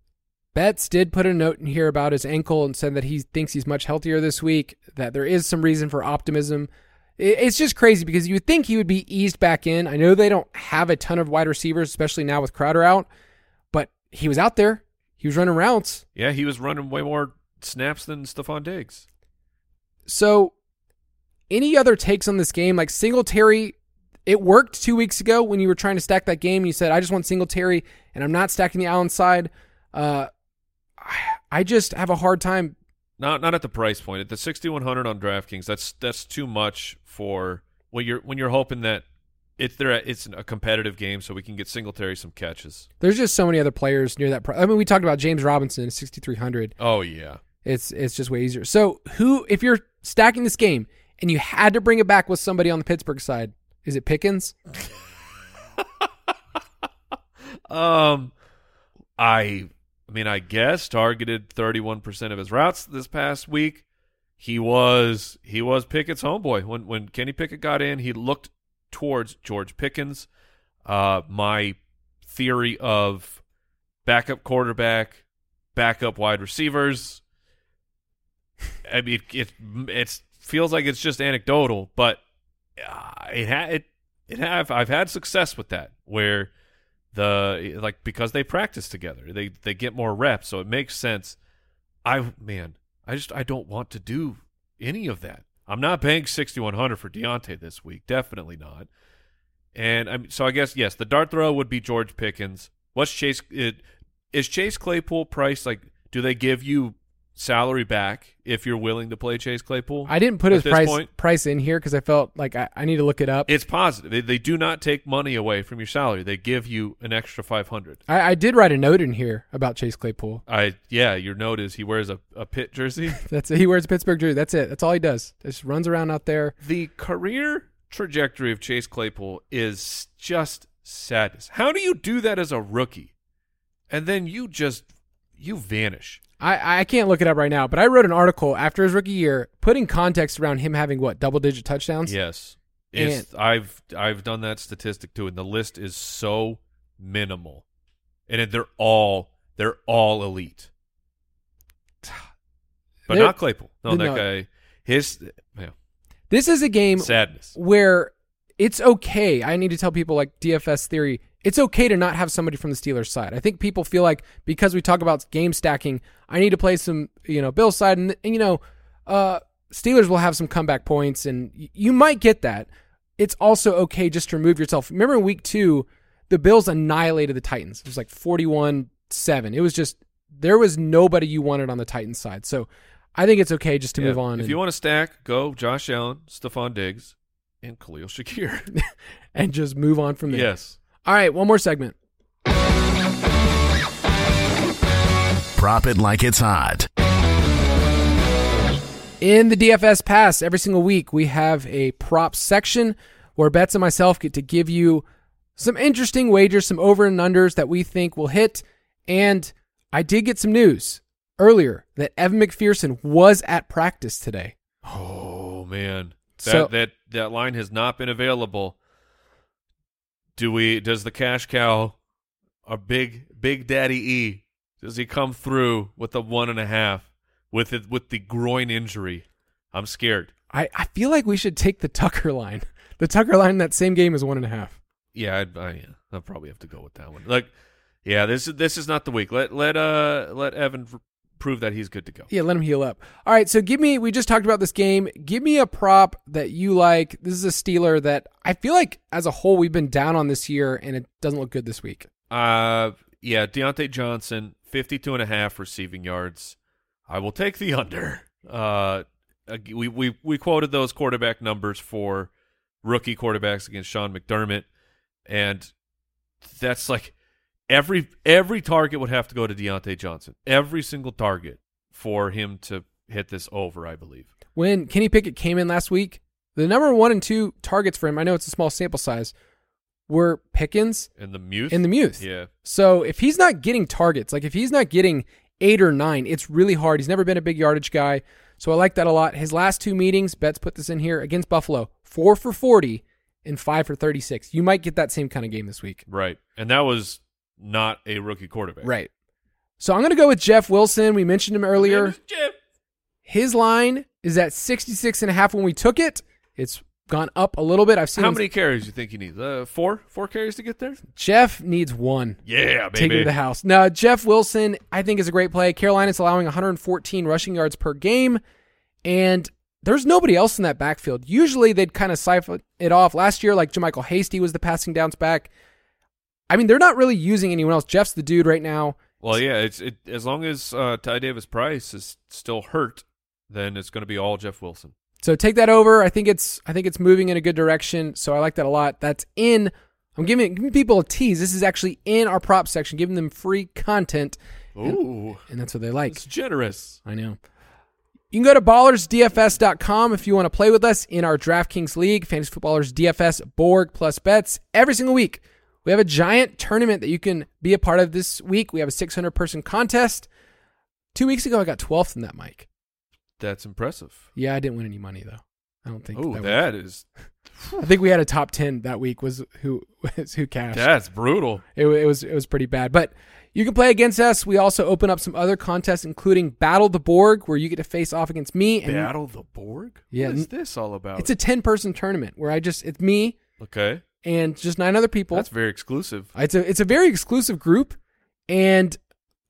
Betz did put a note in here about his ankle and said that he thinks he's much healthier this week, that there is some reason for optimism. It's just crazy because you would think he would be eased back in. I know they don't have a ton of wide receivers, especially now with Crowder out, but he was out there. He was running routes. Yeah, he was running way more snaps than Stefon Diggs. So, any other takes on this game? Like Singletary, it worked two weeks ago when you were trying to stack that game. You said, I just want Singletary and I'm not stacking the Allen side. Uh, I, I just have a hard time. Not not at the price point. At the sixty one hundred on DraftKings, that's that's too much for when you're when you're hoping that it's there. It's a competitive game, so we can get Singletary some catches. There's just so many other players near that. Pri- I mean, we talked about James Robinson, 6,300. Oh yeah, It's it's just way easier. So, who, if you're stacking this game and you had to bring it back with somebody on the Pittsburgh side, is it Pickens? Um, I, I mean, I guess targeted 31% of his routes this past week. He was he was Pickett's homeboy. When when Kenny Pickett got in, he looked towards George Pickens. Uh, my theory of backup quarterback, backup wide receivers. I mean, it it feels like it's just anecdotal, but uh, it ha- it it have I've had success with that where the like because they practice together they they get more reps so it makes sense. I man i just i don't want to do any of that. I'm not paying 6100 for Diontae this week definitely not. And I'm so i guess yes the dart throw would be george pickens. What's chase it, is chase claypool price like do they give you salary back if you're willing to play chase claypool I didn't put his price point? price in here because I felt like I, I need to look it up. it's positive they, they do not take money away from your salary they give you an extra 500 I, I did write a note in here about Chase Claypool. I yeah, your note is he wears a, a pit jersey. That's it. He wears a Pittsburgh jersey. That's it. That's all he does. Just runs around out there. the career trajectory of Chase Claypool is just sadness. How do you do that as a rookie? And then you just you vanish. I, I can't look it up right now, but I wrote an article after his rookie year, putting context around him having what double digit touchdowns. Yes. It's, I've I've done that statistic too, and the list is so minimal, and they're all they're all elite, but They're- not Claypool. No, no. that guy. His yeah, This is a game sadness. where it's okay. I need to tell people like DFS theory, it's okay to not have somebody from the Steelers side. I think people feel like because we talk about game stacking, I need to play some, you know, Bills side and, and you know, uh Steelers will have some comeback points and y- you might get that. It's also okay just to remove yourself. Remember in week 2, the Bills annihilated the Titans. It was like 41-7. It was just there was nobody you wanted on the Titans side. So I think it's okay just to Yeah, move on If and, you want to stack, go Josh Allen, Stefon Diggs, and Khalil Shakir. and just move on from there. yes. All right, one more segment. Prop it like it's hot. In the DFS Pass, every single week we have a prop section where Betz and myself get to give you some interesting wagers, some over and unders that we think will hit. And I did get some news earlier that Evan McPherson was at practice today. Oh man, that So- that that line has not been available. Do we? Does the cash cow, our big big daddy E, does he come through with the one and a half with it with the groin injury? I'm scared. I, I feel like we should take the Tucker line. The Tucker line in that same game is one and a half. Yeah, I'd, I, I'll probably have to go with that one. Like, yeah, this is this is not the week. Let let uh let Evan prove that he's good to go. Yeah, let him heal up. All right, so give me. We just talked about this game. Give me a prop that you like. This is a Steeler that I feel like as a whole we've been down on this year, and it doesn't look good this week. Uh, yeah, Diontae Johnson, 52 and a half receiving yards. I will take the under. Uh, we we we quoted those quarterback numbers for rookie quarterbacks against Sean McDermott, and that's like every every target would have to go to Diontae Johnson. Every single target for him to hit this over, I believe. When Kenny Pickett came in last week, the number one and two targets for him. I know it's a small sample size. Were Pickens And the Muth, and the Muth. yeah, So if he's not getting targets, like if he's not getting eight or nine, it's really hard. He's never been a big yardage guy. So I like that a lot. His last two meetings, Betz put this in here against Buffalo, four for 40 and five for 36. You might get that same kind of game this week. right. And that was not a rookie quarterback, Right. So I'm going to go with Jeff Wilson. We mentioned him earlier. Jeff- His line is at 66 and a half when we took it. It's gone up a little bit. I've seen How him- many carries you think he needs? Uh, four, four carries to get there. Jeff needs one. Yeah, baby. Take it to the house. Now, Jeff Wilson, I think, is a great play. Carolina's allowing 114 rushing yards per game, and there's nobody else in that backfield. Usually, they'd kind of siphon it off. Last year, like JaMycal Hasty was the passing downs back. I mean, they're not really using anyone else. Jeff's the dude right now. Well, yeah. It's it as long as uh, Ty Davis Price is still hurt, then it's going to be all Jeff Wilson. So take that over. I think it's I think it's moving in a good direction. So I like that a lot. That's in. I'm giving giving people a tease. This is actually in our prop section, giving them free content, Ooh, and that's what they like. it's generous. I know. You can go to ballersdfs.com if you want to play with us in our DraftKings League, Fantasy Footballers DFS, Borg plus Betz every single week. We have a giant tournament that you can be a part of this week. We have a 600 person contest. Two weeks ago, I got 12th in that, Mike. That's impressive. Yeah, I didn't win any money though. I don't think. Oh, that that is I think we had a top 10 that week. Was who was who cashed? that's brutal. It, it was it was pretty bad. But you can play against us. We also open up some other contests, including Battle the Borg, where you get to face off against me. And Battle the Borg. Yeah, what is this all about? It's a 10 person tournament where I just it's me okay. And just nine other people. That's very exclusive. It's a it's a very exclusive group, and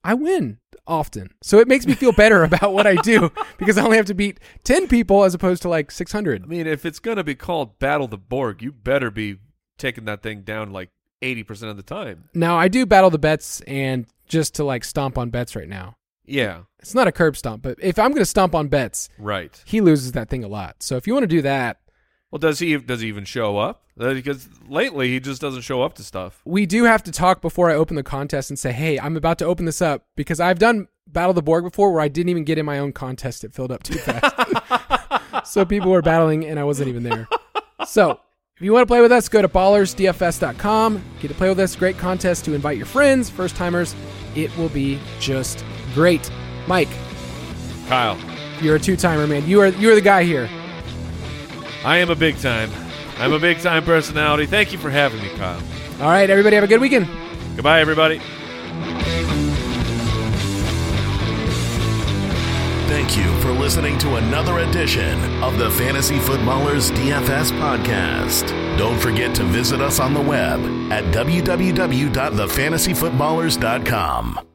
I win often. So it makes me feel better about what I do because I only have to beat 10 people as opposed to like six hundred. I mean, if it's going to be called Battle the Borg, you better be taking that thing down like eighty percent of the time. Now I do battle the Betz and just to like stomp on Betz right now. Yeah. It's not a curb stomp, but if I'm going to stomp on Betz, Right. he loses that thing a lot. So if you want to do that, Well, does he does he even show up? Uh, Because lately he just doesn't show up to stuff. we do have to talk before I open the contest and say, "Hey, I'm about to open this up because I've done Battle the Borg before where I didn't even get in my own contest; it filled up too fast. so people were battling and I wasn't even there. So if you want to play with us, go to ballersdfs.com. Get to play with us. Great contest to invite your friends, first timers. It will be just great. Mike, Kyle, you're a two timer, man. You are you are the guy here. I am a big time. I'm a big time personality. Thank you for having me, Kyle. All right, everybody, have a good weekend. Goodbye, everybody. Thank you for listening to another edition of the Fantasy Footballers DFS podcast. Don't forget to visit us on the web at www.thefantasyfootballers.com.